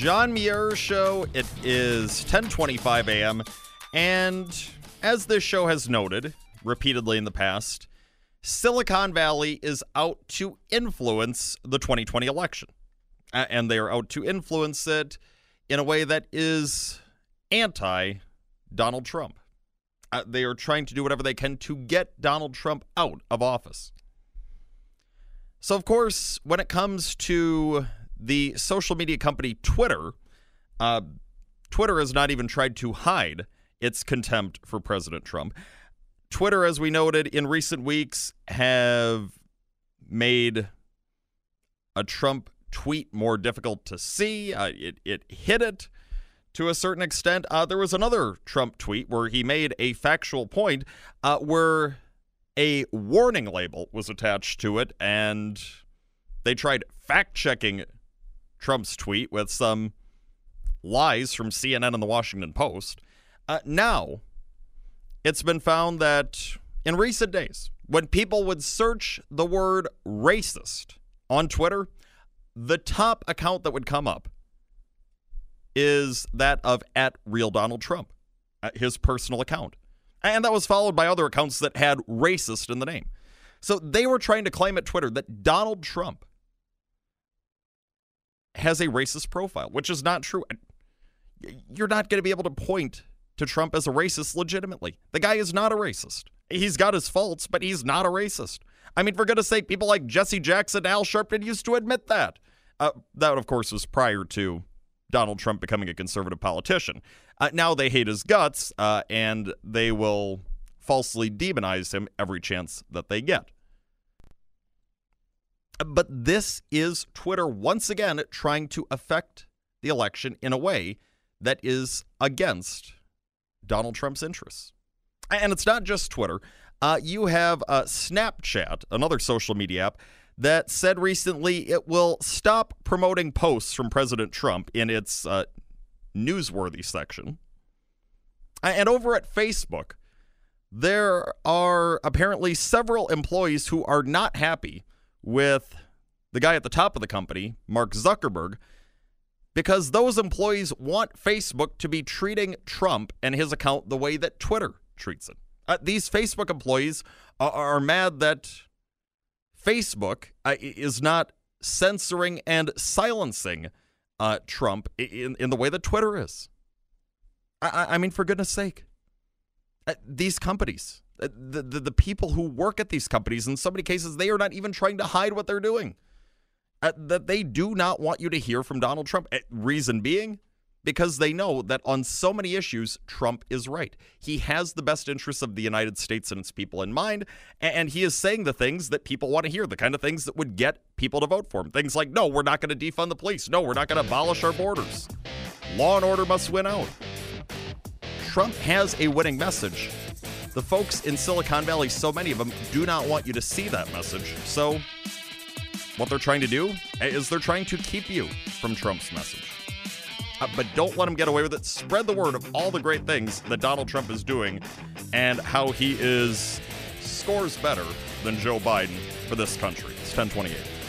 John Muir Show. It is 10:25 a.m. and as this show has noted repeatedly in the past, Silicon Valley is out to influence the 2020 election. And they are out to influence it in a way that is anti Donald Trump. Uh, they are trying to do whatever they can to get Donald Trump out of office. So, of course, when it comes to the social media company Twitter, uh, Twitter has not even tried to hide its contempt for President Trump. Twitter, as we noted in recent weeks, have made a Trump tweet more difficult to see. Uh, it, it hid it to a certain extent. Uh, there was another Trump tweet where he made a factual point uh, where a warning label was attached to it, and they tried fact checking Trump's tweet with some lies from CNN and the Washington Post. Uh, now, it's been found that in recent days, when people would search the word racist on Twitter, the top account that would come up is that of at real Donald Trump, his personal account. And that was followed by other accounts that had racist in the name. So they were trying to claim at Twitter that Donald Trump has a racist profile, which is not true. You're not going to be able to point to Trump as a racist legitimately. The guy is not a racist. He's got his faults, but he's not a racist. I mean, for goodness sake, people like Jesse Jackson, Al Sharpton used to admit that. Uh, that, of course, was prior to Donald Trump becoming a conservative politician. Uh, now they hate his guts, uh, and they will falsely demonize him every chance that they get. But this is Twitter once again trying to affect the election in a way that is against Donald Trump's interests. And it's not just Twitter. Uh, you have uh, Snapchat, another social media app, that said recently it will stop promoting posts from President Trump in its uh, newsworthy section. And over at Facebook, there are apparently several employees who are not happy with the guy at the top of the company, Mark Zuckerberg, because those employees want Facebook to be treating Trump and his account the way that Twitter treats it. Uh, these Facebook employees are, are mad that Facebook uh, is not censoring and silencing uh, Trump in, in the way that Twitter is. I, I mean, for goodness sake, uh, these companies, the, the, the people who work at these companies, in so many cases, they are not even trying to hide what they're doing uh, that they do not want you to hear from Donald Trump. Uh, reason being, because they know that on so many issues, Trump is right. He has the best interests of the United States and its people in mind, and he is saying the things that people want to hear, the kind of things that would get people to vote for him. Things like, no, we're not going to defund the police. No, we're not going to abolish our borders. Law and order must win out. Trump has a winning message. The folks in Silicon Valley, so many of them, do not want you to see that message. So what they're trying to do is they're trying to keep you from Trump's message. Uh, but don't let them get away with it. Spread the word of all the great things that Donald Trump is doing and how he is scores better than Joe Biden for this country. It's 1028.